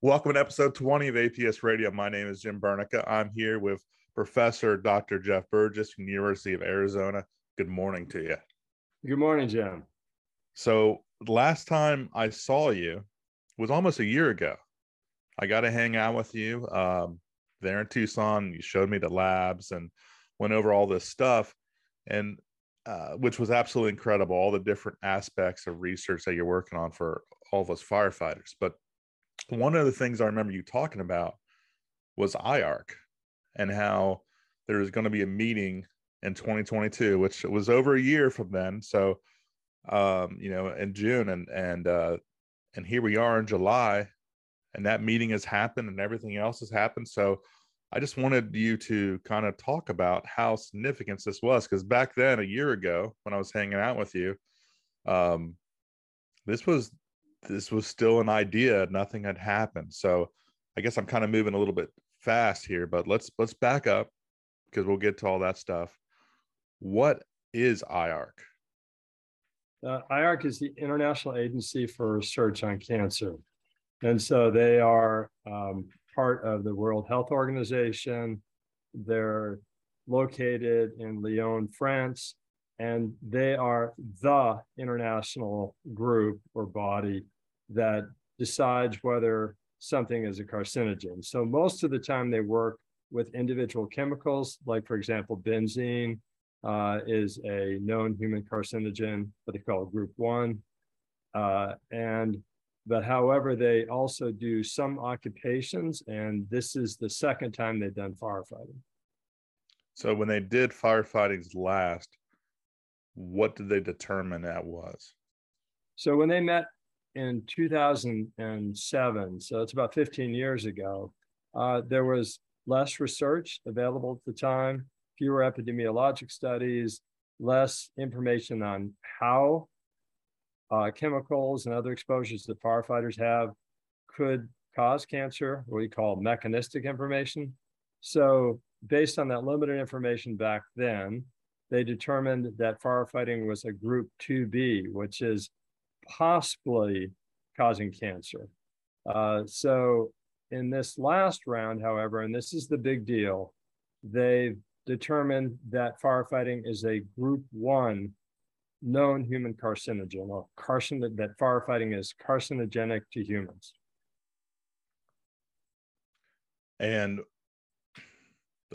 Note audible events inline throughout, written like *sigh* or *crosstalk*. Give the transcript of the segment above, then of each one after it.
Welcome to episode 20 of APS Radio. My name is Jim Burneka. I'm here with Professor Dr. Jeff Burgess from the University of Arizona. Good morning to you. Good morning, Jim. So, last time I saw you was almost a year ago. I got to hang out with you um, there in Tucson. You showed me the labs and went over all this stuff, and uh, which was absolutely incredible. All the different aspects of research that you're working on for all of us firefighters. But one of the things I remember you talking about was IARC and how there's going to be a meeting in 2022, which was over a year from then. So, um, you know, in June and, and, uh, and here we are in July and that meeting has happened and everything else has happened. So I just wanted you to kind of talk about how significant this was. Cause back then, a year ago, when I was hanging out with you, um, this was this was still an idea nothing had happened. So i guess i'm kind of moving a little bit fast here but let's let's back up because we'll get to all that stuff. What is iarc uh, iarc is the international agency for research on cancer. And so they are um, part of the world health organization. They're located in lyon france and they are the international group or body that decides whether something is a carcinogen. So most of the time they work with individual chemicals, like for example, benzene uh, is a known human carcinogen, what they call group one. Uh, and but however, they also do some occupations, and this is the second time they've done firefighting. So when they did firefightings last, what did they determine that was? So when they met in 2007, so it's about 15 years ago, uh, there was less research available at the time, fewer epidemiologic studies, less information on how uh, chemicals and other exposures that firefighters have could cause cancer, what we call mechanistic information. So, based on that limited information back then, they determined that firefighting was a group 2B, which is possibly causing cancer. Uh, so, in this last round, however, and this is the big deal, they've determined that firefighting is a group one known human carcinogen, or carcin- that firefighting is carcinogenic to humans. And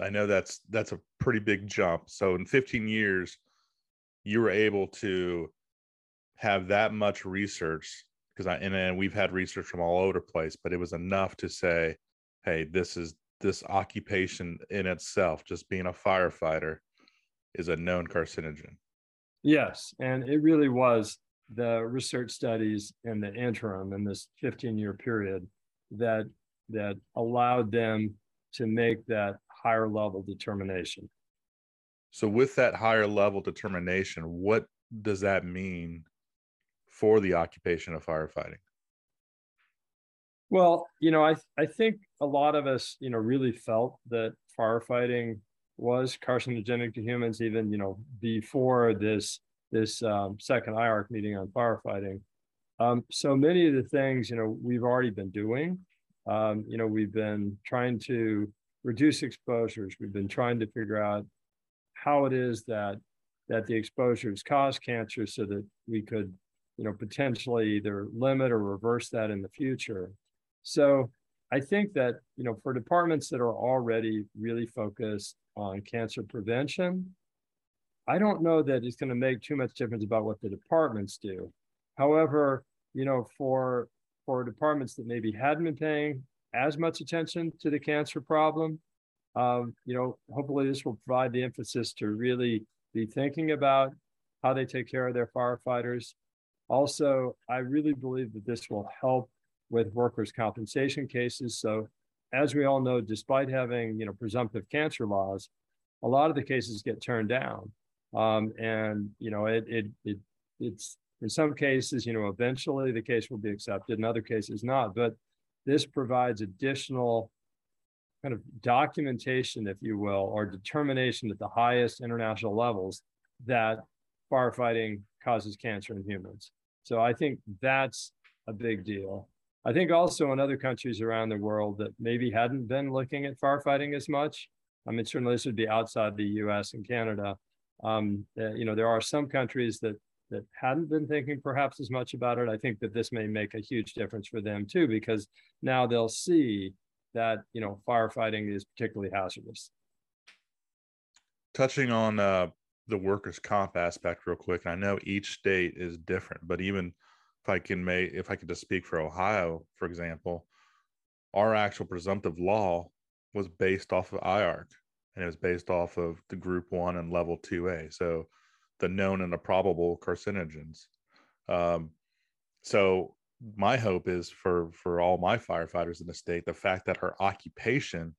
I know that's that's a pretty big jump. So in 15 years, you were able to have that much research because I and we've had research from all over the place, but it was enough to say, hey, this is this occupation in itself, just being a firefighter, is a known carcinogen. Yes, and it really was the research studies in the interim in this 15 year period that that allowed them to make that higher level determination. So, with that higher level determination, what does that mean for the occupation of firefighting? Well, you know, I I think a lot of us, you know, really felt that firefighting was carcinogenic to humans, even you know before this this um, second IARC meeting on firefighting. Um, so many of the things, you know, we've already been doing. Um, you know, we've been trying to reduce exposures. We've been trying to figure out how it is that that the exposures cause cancer so that we could, you know, potentially either limit or reverse that in the future. So I think that, you know, for departments that are already really focused on cancer prevention, I don't know that it's going to make too much difference about what the departments do. However, you know, for for departments that maybe hadn't been paying as much attention to the cancer problem. Um, you know, hopefully this will provide the emphasis to really be thinking about how they take care of their firefighters. Also, I really believe that this will help with workers' compensation cases. So, as we all know, despite having you know presumptive cancer laws, a lot of the cases get turned down, um, and you know it it it it's in some cases you know eventually the case will be accepted, in other cases not, but this provides additional kind of documentation, if you will, or determination at the highest international levels that firefighting causes cancer in humans. So I think that's a big deal. I think also in other countries around the world that maybe hadn't been looking at firefighting as much. I mean, certainly this would be outside the U.S. and Canada. Um, you know, there are some countries that that hadn't been thinking perhaps as much about it. I think that this may make a huge difference for them too, because now they'll see that you know firefighting is particularly hazardous. Touching on uh, the workers' comp aspect real quick, I know each state is different, but even if I can make if I could just speak for Ohio, for example, our actual presumptive law was based off of IARC and it was based off of the group one and level 2A. So the known and the probable carcinogens. Um, so my hope is for for all my firefighters in the state, the fact that her occupation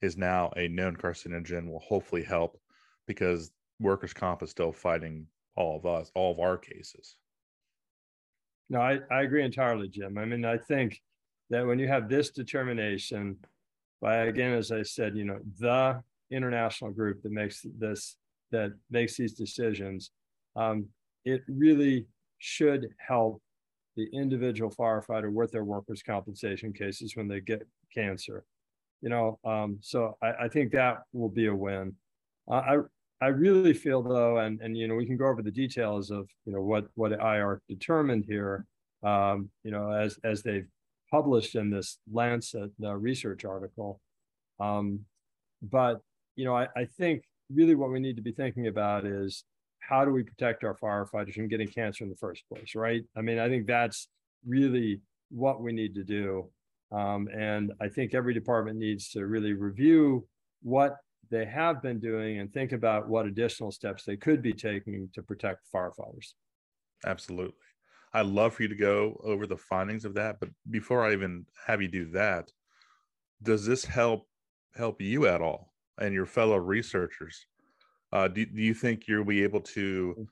is now a known carcinogen will hopefully help because workers' comp is still fighting all of us, all of our cases. No, I, I agree entirely, Jim. I mean, I think that when you have this determination by again, as I said, you know, the international group that makes this that makes these decisions, um, it really should help the individual firefighter with their workers' compensation cases when they get cancer. You know, um, so I, I, think that will be a win. I I really feel though, and and you know, we can go over the details of you know what what IARC determined here. Um, you know, as as they've published in this Lancet uh, research article. Um, but you know, I, I think really what we need to be thinking about is how do we protect our firefighters from getting cancer in the first place, right? I mean, I think that's really what we need to do. Um, and I think every department needs to really review what they have been doing and think about what additional steps they could be taking to protect firefighters. Absolutely. I'd love for you to go over the findings of that. But before I even have you do that, does this help help you at all and your fellow researchers? Uh, do, do you think you'll be able to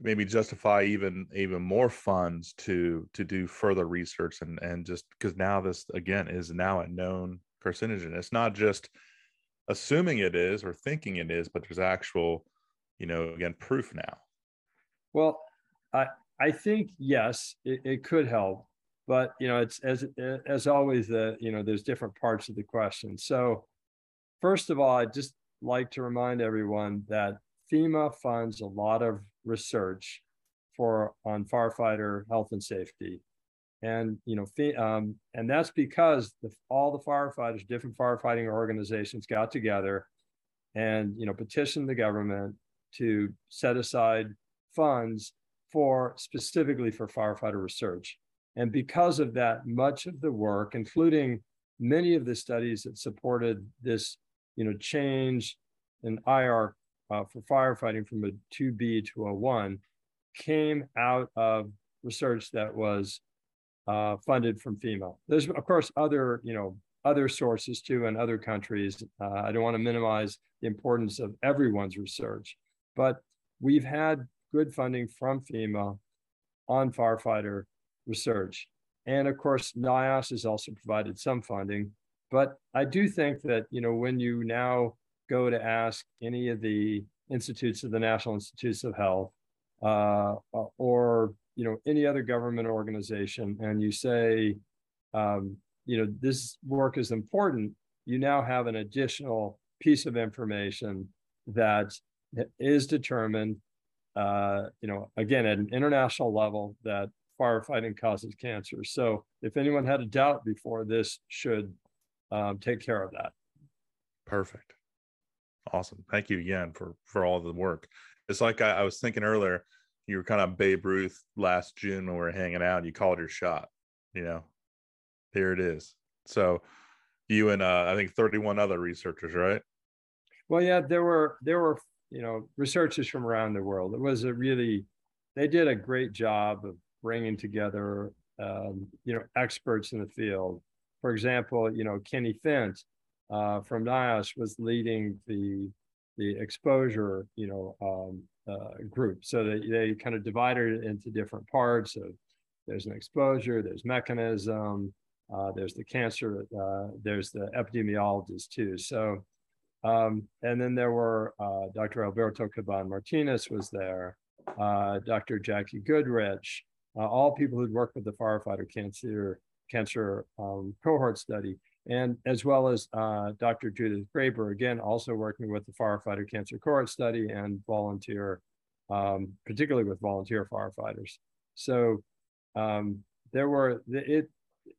maybe justify even even more funds to to do further research and and just because now this again is now a known carcinogen. It's not just assuming it is or thinking it is, but there's actual, you know, again proof now. Well, I I think yes, it, it could help, but you know, it's as as always the you know there's different parts of the question. So First of all, I'd just like to remind everyone that FEMA funds a lot of research for on firefighter health and safety. And you know, um, and that's because the, all the firefighters, different firefighting organizations, got together and you know petitioned the government to set aside funds for specifically for firefighter research. And because of that, much of the work, including many of the studies that supported this you know, change in IR uh, for firefighting from a 2B to a 1 came out of research that was uh, funded from FEMA. There's, of course, other, you know, other sources too in other countries. Uh, I don't want to minimize the importance of everyone's research, but we've had good funding from FEMA on firefighter research. And of course, NIOSH has also provided some funding. But I do think that, you know, when you now go to ask any of the institutes of the National Institutes of Health uh, or, you know, any other government organization, and you say, um, you know, this work is important, you now have an additional piece of information that is determined, uh, you know, again, at an international level that firefighting causes cancer. So if anyone had a doubt before, this should um, take care of that. Perfect. Awesome. Thank you again for for all the work. It's like I, I was thinking earlier, you were kind of Babe Ruth last June when we were hanging out. You called your shot. You know, here it is. So you and uh, I think 31 other researchers, right? Well, yeah, there were there were you know researchers from around the world. It was a really they did a great job of bringing together um, you know experts in the field for example, you know, Kenny Fent uh, from NIOSH was leading the the exposure, you know, um, uh, group. So they, they kind of divided it into different parts of there's an exposure, there's mechanism, uh, there's the cancer, uh, there's the epidemiologist too. So, um, and then there were uh, Dr. Alberto Caban Martinez was there, uh, Dr. Jackie Goodrich, all people who'd worked with the firefighter cancer cancer um, cohort study, and as well as uh, Dr. Judith Graber, again, also working with the firefighter cancer cohort study and volunteer, um, particularly with volunteer firefighters. So um, there were it,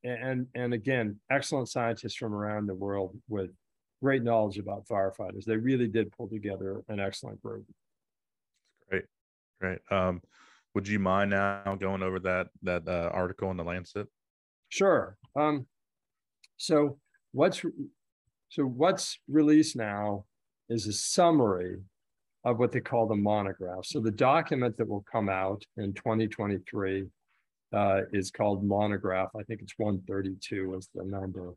and and again, excellent scientists from around the world with great knowledge about firefighters. They really did pull together an excellent group. Great, great. Um, would you mind now going over that that uh, article in the Lancet? Sure. Um, so what's so what's released now is a summary of what they call the monograph. So the document that will come out in 2023 uh, is called monograph. I think it's 132 is the number.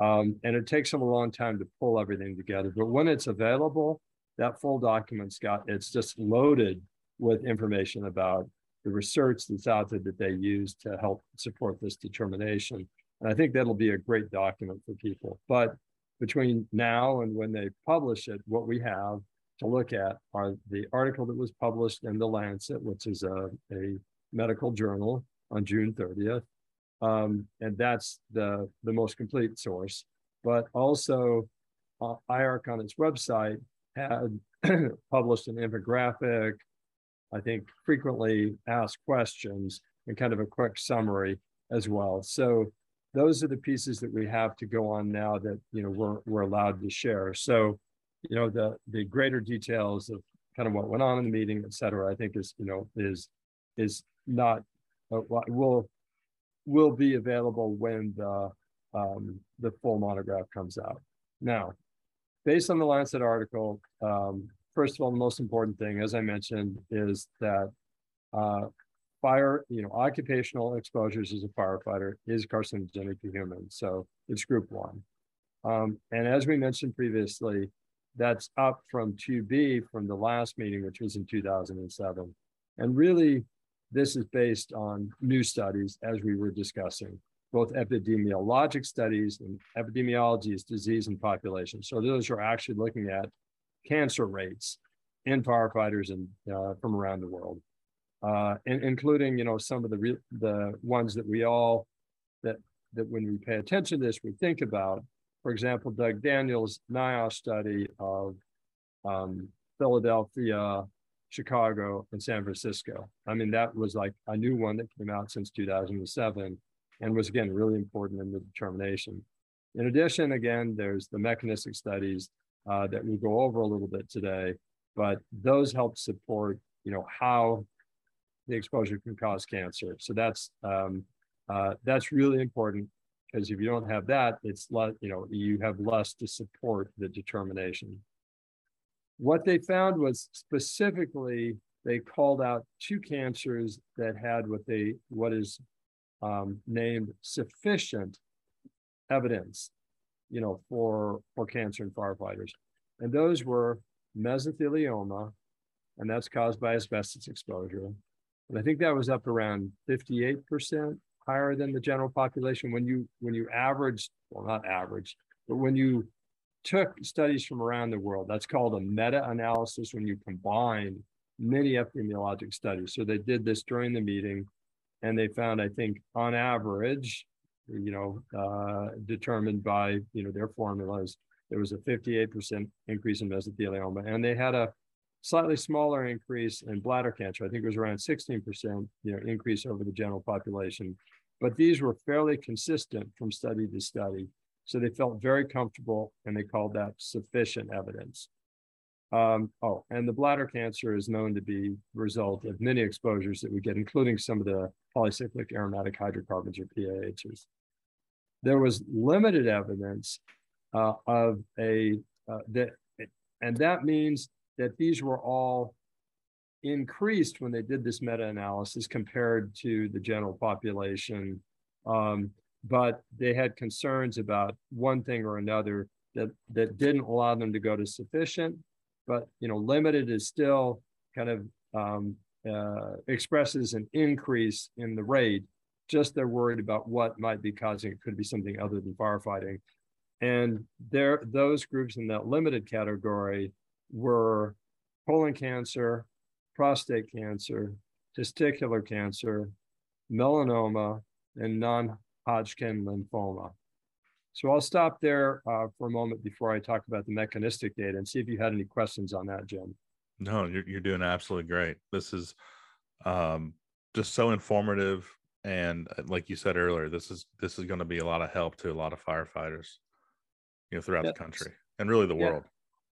Um, and it takes them a long time to pull everything together. But when it's available, that full document's got it's just loaded with information about the research that's out there that they use to help support this determination. And I think that'll be a great document for people. But between now and when they publish it, what we have to look at are the article that was published in the Lancet, which is a, a medical journal on June 30th, um, and that's the, the most complete source. But also, uh, IARC on its website had *clears throat* published an infographic, I think frequently asked questions, and kind of a quick summary as well. So those are the pieces that we have to go on now that you know we're, we're allowed to share. So, you know, the the greater details of kind of what went on in the meeting, et cetera, I think is, you know, is is not uh, will will be available when the um, the full monograph comes out. Now, based on the Lancet article, um, first of all, the most important thing, as I mentioned, is that uh, fire, you know, occupational exposures as a firefighter is carcinogenic to humans. So it's group one. Um, and as we mentioned previously, that's up from 2B from the last meeting, which was in 2007. And really, this is based on new studies, as we were discussing, both epidemiologic studies and epidemiology is disease and population. So those are actually looking at cancer rates in firefighters and uh, from around the world, uh, and including you know some of the re- the ones that we all that that when we pay attention to this we think about. For example, Doug Daniels' NIOSH study of um, Philadelphia, Chicago, and San Francisco. I mean, that was like a new one that came out since 2007 and was again really important in the determination. In addition, again, there's the mechanistic studies uh, that we go over a little bit today, but those help support, you know, how the exposure can cause cancer. So that's um, uh, that's really important because if you don't have that, it's less, you know, you have less to support the determination. What they found was specifically they called out two cancers that had what they what is um, named sufficient evidence, you know, for for cancer in firefighters, and those were mesothelioma, and that's caused by asbestos exposure, and I think that was up around fifty eight percent higher than the general population when you when you average well not average but when you took studies from around the world. That's called a meta-analysis when you combine many epidemiologic studies. So they did this during the meeting and they found, I think, on average, you know, uh, determined by, you know, their formulas, there was a 58% increase in mesothelioma. And they had a slightly smaller increase in bladder cancer. I think it was around 16%, you know, increase over the general population. But these were fairly consistent from study to study. So they felt very comfortable and they called that sufficient evidence. Um, oh, and the bladder cancer is known to be the result of many exposures that we get, including some of the polycyclic aromatic hydrocarbons or PAHs. There was limited evidence uh, of a uh, that, and that means that these were all increased when they did this meta-analysis compared to the general population. Um, but they had concerns about one thing or another that that didn't allow them to go to sufficient but you know limited is still kind of um, uh, expresses an increase in the rate just they're worried about what might be causing it could be something other than firefighting and there those groups in that limited category were colon cancer prostate cancer testicular cancer melanoma and non Hodgkin lymphoma. So I'll stop there uh, for a moment before I talk about the mechanistic data and see if you had any questions on that, Jim. No, you're, you're doing absolutely great. This is um, just so informative. And uh, like you said earlier, this is this is going to be a lot of help to a lot of firefighters, you know, throughout the country and really the yeah. world.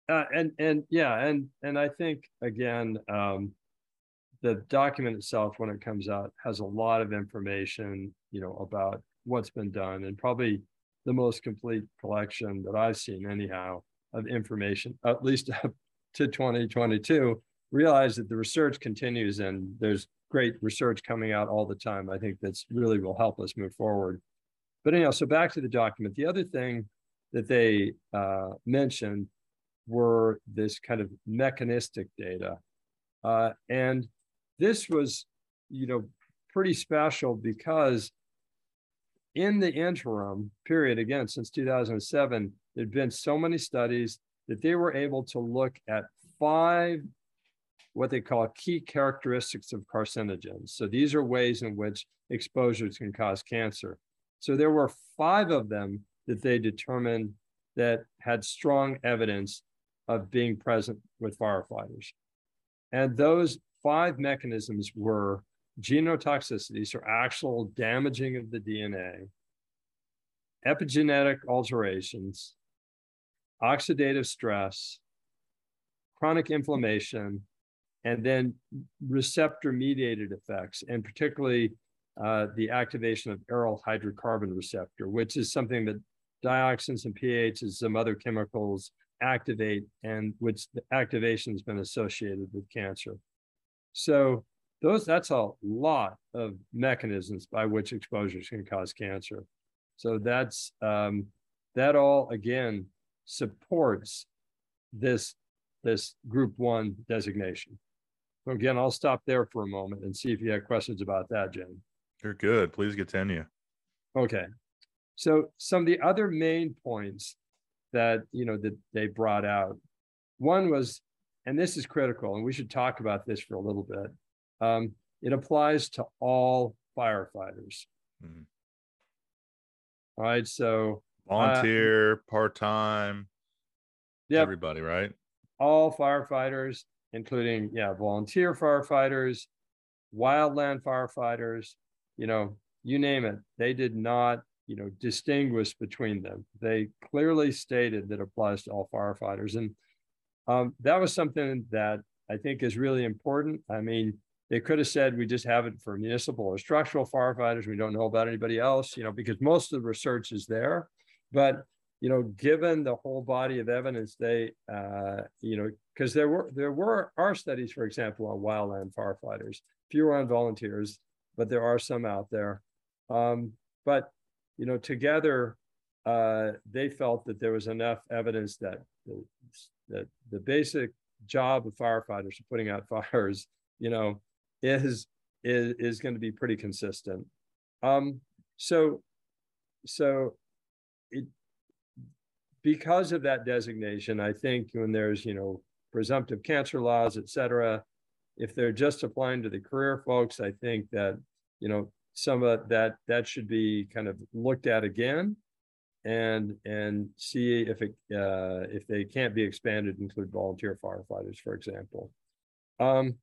Uh, and and yeah, and and I think again, um, the document itself, when it comes out, has a lot of information, you know, about what's been done, and probably the most complete collection that I've seen, anyhow, of information, at least *laughs* up to 2022. Realize that the research continues, and there's great research coming out all the time. I think that's really will help us move forward. But anyhow, so back to the document. The other thing that they uh, mentioned were this kind of mechanistic data. Uh, and this was, you know, pretty special because in the interim period, again, since 2007, there'd been so many studies that they were able to look at five what they call key characteristics of carcinogens. So these are ways in which exposures can cause cancer. So there were five of them that they determined that had strong evidence of being present with firefighters. And those five mechanisms were genotoxicity, so actual damaging of the DNA, epigenetic alterations, oxidative stress, chronic inflammation, and then receptor mediated effects, and particularly uh, the activation of aryl hydrocarbon receptor, which is something that dioxins and PAH and some other chemicals activate and which the activation has been associated with cancer. So those that's a lot of mechanisms by which exposures can cause cancer. So that's um, that all again supports this this group one designation. So again, I'll stop there for a moment and see if you have questions about that, Jen. You're good. Please continue. Okay. So some of the other main points that you know that they brought out, one was and this is critical, and we should talk about this for a little bit. Um, it applies to all firefighters. Mm-hmm. All right, so volunteer, uh, part time, yeah, everybody, right? All firefighters, including yeah, volunteer firefighters, wildland firefighters, you know, you name it. They did not, you know, distinguish between them. They clearly stated that applies to all firefighters, and um, that was something that I think is really important. I mean, they could have said we just have it for municipal or structural firefighters. We don't know about anybody else, you know, because most of the research is there. But you know, given the whole body of evidence, they, uh, you know, because there were there were are studies, for example, on wildland firefighters, fewer on volunteers, but there are some out there. Um, but you know, together, uh, they felt that there was enough evidence that the that the basic job of firefighters putting out *laughs* fires, you know, is is is going to be pretty consistent. Um, so so it because of that designation, I think when there's you know presumptive cancer laws, et cetera, if they're just applying to the career folks, I think that you know some of that that should be kind of looked at again and and see if it uh, if they can't be expanded include volunteer firefighters, for example. Um,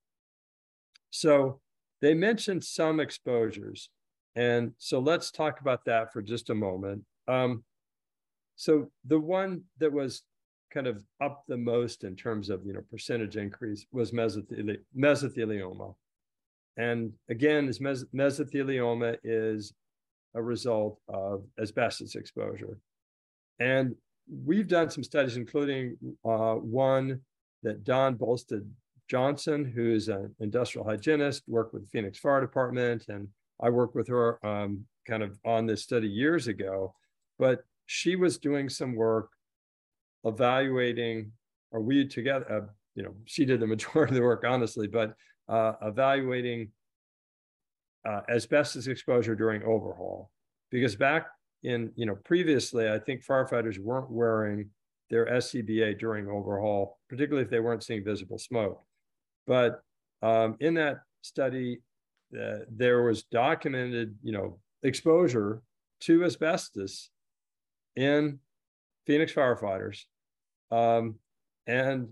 so they mentioned some exposures, and so let's talk about that for just a moment. Um, so the one that was kind of up the most in terms of you know percentage increase was mesotheli- mesothelioma, and again, this mes- mesothelioma is a result of asbestos exposure. And we've done some studies, including uh, one that Dawn Bolstad Johnson, who's an industrial hygienist, worked with the Phoenix Fire Department, and I worked with her um, kind of on this study years ago. But she was doing some work evaluating, or we together, uh, you know, she did the majority of the work, honestly, but uh, evaluating uh, asbestos exposure during overhaul. Because back in, you know, previously, I think firefighters weren't wearing their SCBA during overhaul, particularly if they weren't seeing visible smoke. But um, in that study, uh, there was documented, you know, exposure to asbestos in Phoenix firefighters. Um, and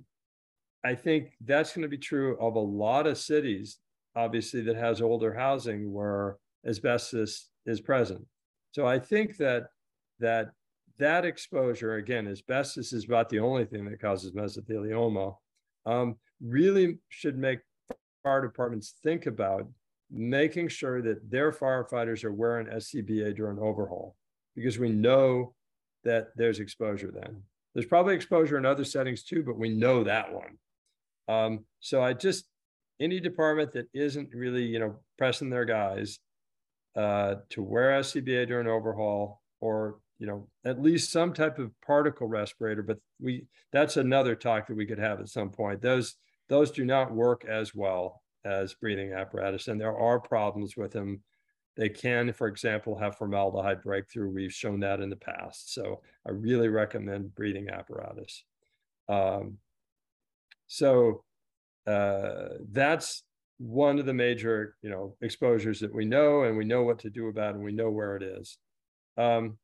I think that's going to be true of a lot of cities, obviously, that has older housing where asbestos is present. So I think that that that exposure, again, asbestos is about the only thing that causes mesothelioma, um, really should make fire departments think about making sure that their firefighters are wearing SCBA during overhaul because we know that there's exposure then. There's probably exposure in other settings too, but we know that one. Um, so I just any department that isn't really, you know, pressing their guys uh, to wear SCBA during overhaul or you know at least some type of particle respirator but we that's another talk that we could have at some point those those do not work as well as breathing apparatus and there are problems with them they can for example have formaldehyde breakthrough. We've shown that in the past. So i really recommend breathing apparatus. Um, so uh, that's one of the major you know exposures that we know and we know what to do about and we know where it is. Um,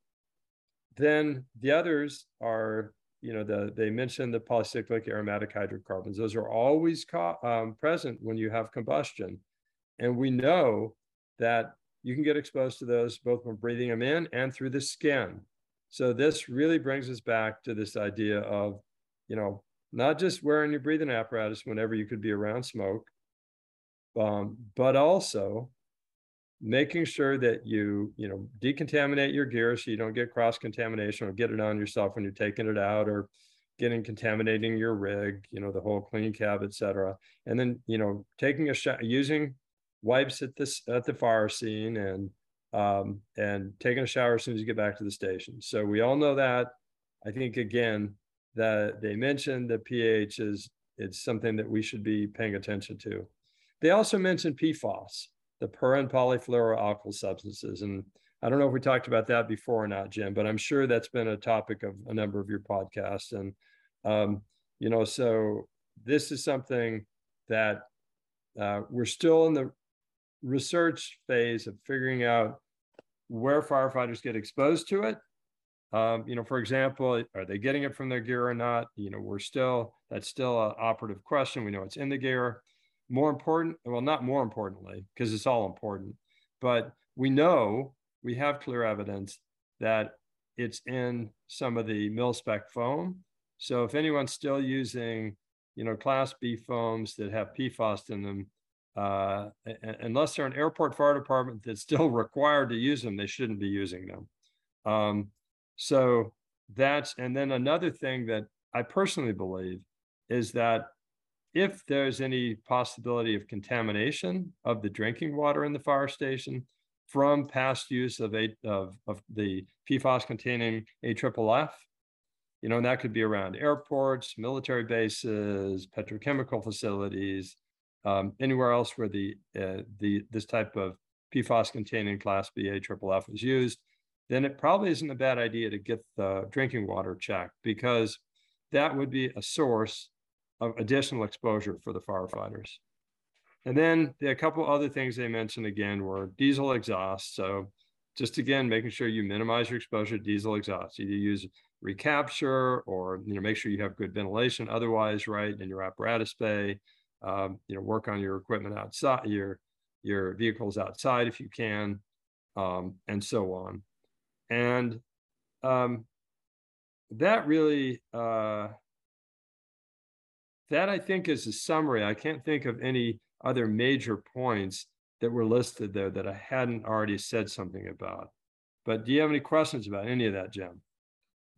then the others are you know the they mentioned the polycyclic aromatic hydrocarbons. Those are always um, present when you have combustion. And we know that you can get exposed to those both from breathing them in and through the skin. So this really brings us back to this idea of you know not just wearing your breathing apparatus whenever you could be around smoke um, but also making sure that you you know decontaminate your gear so you don't get cross contamination or get it on yourself when you're taking it out or getting contaminating your rig you know the whole clean cab etc and then you know taking a shot using wipes at this at the fire scene and um, and taking a shower as soon as you get back to the station so we all know that i think again that they mentioned the PAHs it's something that we should be paying attention to they also mentioned PFAS, the per and polyfluoroalkyl substances. And I don't know if we talked about that before or not, Jim, but I'm sure that's been a topic of a number of your podcasts. And, um, you know, so this is something that uh, we're still in the research phase of figuring out where firefighters get exposed to it. Um, you know, for example, are they getting it from their gear or not? You know, we're still, that's still an operative question. We know it's in the gear more important well not more importantly because it's all important but we know we have clear evidence that it's in some of the mil spec foam so if anyone's still using you know class b foams that have pfas in them uh, unless they're an airport fire department that's still *laughs* required to use them they shouldn't be using them. Um, so that's and then another thing that i personally believe is that if there's any possibility of contamination of the drinking water in the fire station from past use of a of, of the PFAS containing AFFF, you know, and that could be around airports, military bases, petrochemical facilities, um, anywhere else where the uh, the this type of PFAS containing Class B AFFF is used, then it probably isn't a bad idea to get the drinking water checked because that would be a source of additional exposure for the firefighters. And then a couple other things they mentioned again were diesel exhaust. So just again, making sure you minimize your exposure to diesel exhaust. Either use recapture or you know make sure you have good ventilation otherwise, right, in your apparatus bay. Um, you know, work on your equipment outside, your your vehicles outside if you can, um, and so on. And um, that really uh, that I think is a summary. I can't think of any other major points that were listed there that I hadn't already said something about. But do you have any questions about any of that, Jim?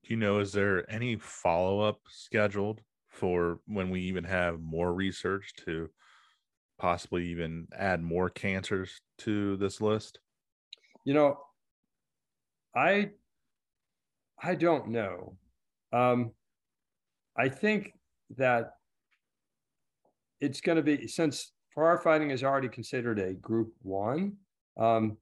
Do you know, is there any follow up scheduled for when we even have more research to possibly even add more cancers to this list? You know, I I don't know. Um, I think that it's going to be since firefighting is already considered a group one. Um,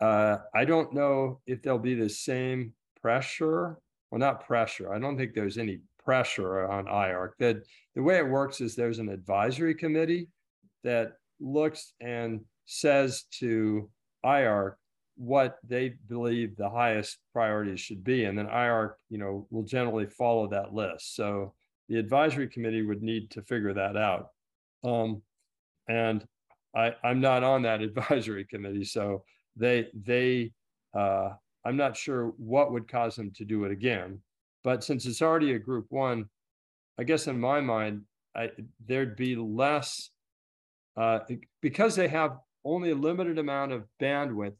uh, I don't know if there'll be the same pressure. Well, not pressure. I don't think there's any pressure on IARC. That the way it works is there's an advisory committee that looks and says to IARC, what they believe the highest priorities should be. And then IARC, you know, will generally follow that list. So the advisory committee would need to figure that out. Um, and I, I'm not on that *laughs* advisory committee, so they they uh, I'm not sure what would cause them to do it again. But since it's already a group one, I guess in my mind, I, there'd be less uh, because they have only a limited amount of bandwidth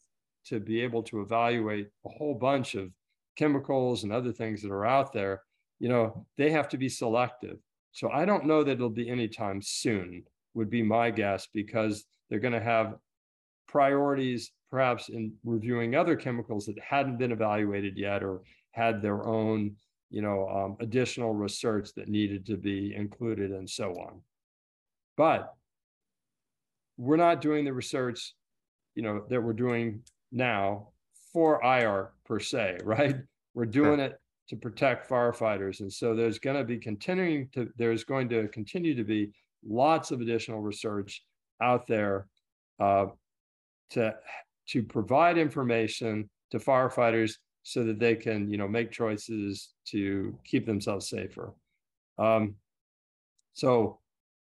to be able to evaluate a whole bunch of chemicals and other things that are out there. You know, they have to be selective. So I don't know that it'll be anytime soon, would be my guess, because they're going to have priorities perhaps in reviewing other chemicals that hadn't been evaluated yet or had their own you know um, additional research that needed to be included and so on. But we're not doing the research you know that we're doing now for IR per se *laughs* right? We're doing it to protect firefighters. And so there's going to be continuing to there's going to continue to be lots of additional research out there uh, to to provide information to firefighters so that they can you know make choices to keep themselves safer. Um, so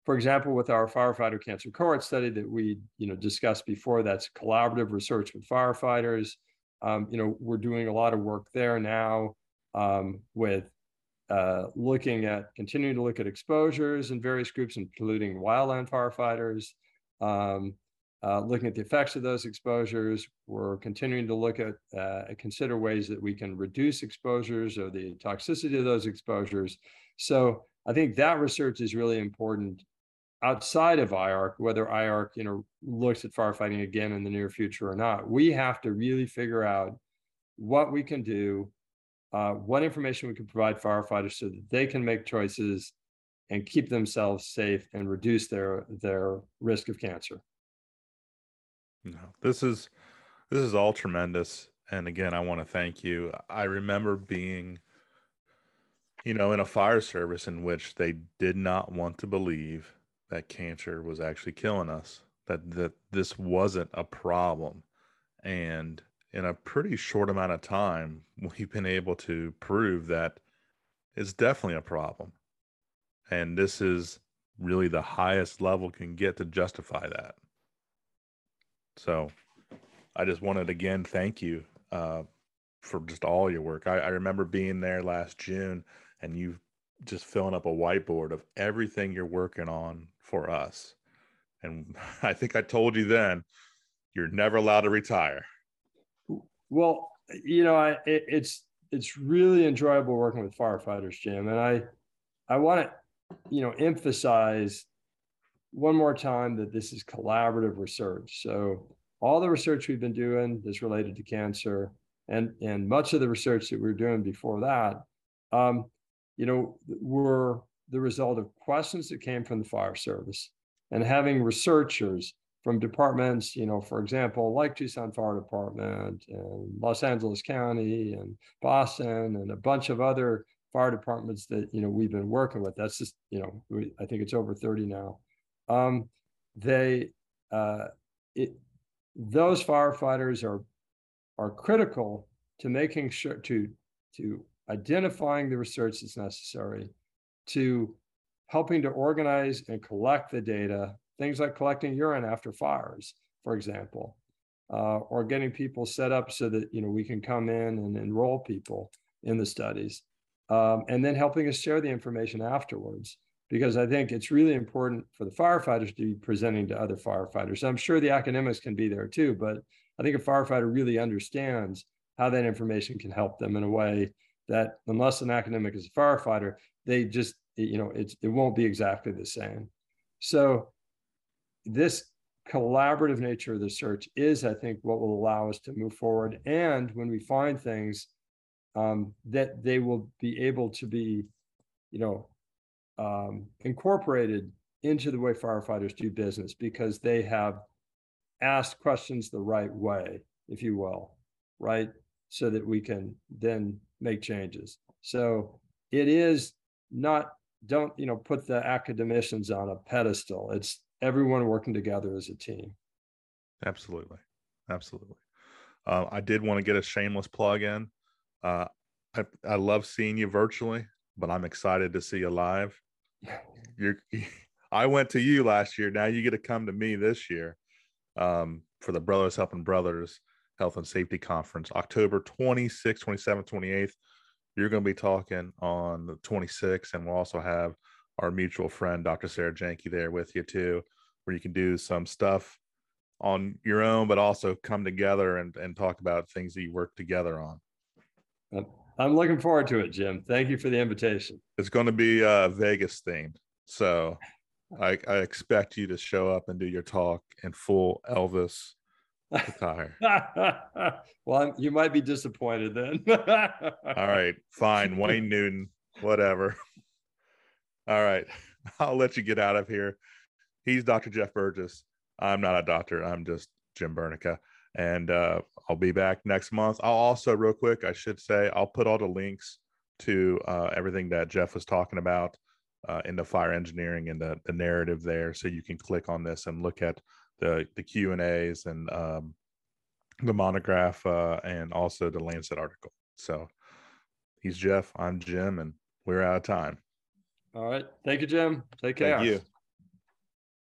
for example with our firefighter cancer cohort study that we you know discussed before that's collaborative research with firefighters. Um, you know we're doing a lot of work there now um, with uh, looking at continuing to look at exposures in various groups including wildland firefighters. Um, uh, looking at the effects of those exposures. We're continuing to look at uh, consider ways that we can reduce exposures or the toxicity of those exposures. So I think that research is really important outside of IARC, whether IARC you know looks at firefighting again in the near future or not. We have to really figure out what we can do, uh, what information we can provide firefighters so that they can make choices and keep themselves safe and reduce their their risk of cancer. No, this is this is all tremendous. And again, I want to thank you. I remember being, you know, in a fire service in which they did not want to believe that cancer was actually killing us, that that this wasn't a problem. And in a pretty short amount of time, we've been able to prove that it's definitely a problem. And this is really the highest level can get to justify that. So I just wanted again thank you uh, for just all your work. I, I remember being there last June and you just filling up a whiteboard of everything you're working on for us. And *laughs* I think I told you then you're never allowed to retire. Well, you know, I it, it's it's really enjoyable working with firefighters, Jim, and I I want to you know emphasize one more time that this is collaborative research. So all the research we've been doing is related to cancer, and and much of the research that we were doing before that, um, you know, were the result of questions that came from the fire service and having researchers from departments, you know, for example, like Tucson Fire Department and Los Angeles County and Boston and a bunch of other fire departments that you know we've been working with. That's just you know, we, I think it's over thirty now um, they uh, it, those firefighters are are critical to making sure to to identifying the research that's necessary to helping to organize and collect the data things like collecting urine after fires for example uh, or getting people set up so that you know we can come in and enroll people in the studies um, and then helping us share the information afterwards because I think it's really important for the firefighters to be presenting to other firefighters. I'm sure the academics can be there too, but I think a firefighter really understands how that information can help them in a way that unless an academic is a firefighter, they just, you know, it's, it won't be exactly the same. So this collaborative nature of the search is, I think, what will allow us to move forward. And when we find things um, that they will be able to be, you know, um, incorporated into the way firefighters do business because they have asked questions the right way, if you will, right? So that we can then make changes. So it is not, don't, you know, put the academicians on a pedestal. It's everyone working together as a team. Absolutely. Absolutely. Uh, I did want to get a shameless plug in. Uh, I, I love seeing you virtually, but I'm excited to see you live. You're, *laughs* I went to you last year. Now you get to come to me this year um, for the Brothers Helping Brothers Health and Safety Conference, October 26th, 27th, 28th. You're going to be talking on the 26th, and we'll also have our mutual friend, Dr. Sarah Jahnke, there with you too, where you can do some stuff on your own, but also come together and, and talk about things that you work together on. I'm looking forward to it, Jim. Thank you for the invitation. It's going to be uh, Vegas themed. So I, I expect you to show up and do your talk in full Elvis attire. *laughs* well, I'm, you might be disappointed then. *laughs* All right, fine. Wayne Newton, whatever. All right, I'll let you get out of here. He's Dr. Jeff Burgess. I'm not a doctor. I'm just Jim Burneka. And uh, I'll be back next month. I'll also, real quick, I should say, I'll put all the links to uh, everything that Jeff was talking about uh, in the fire engineering and the, the narrative there. So you can click on this and look at the, the Q and A's and um, the monograph uh, and also the Lancet article. So he's Jeff, I'm Jim, and we're out of time. All right. Thank you, Jim. Take care. Thank you.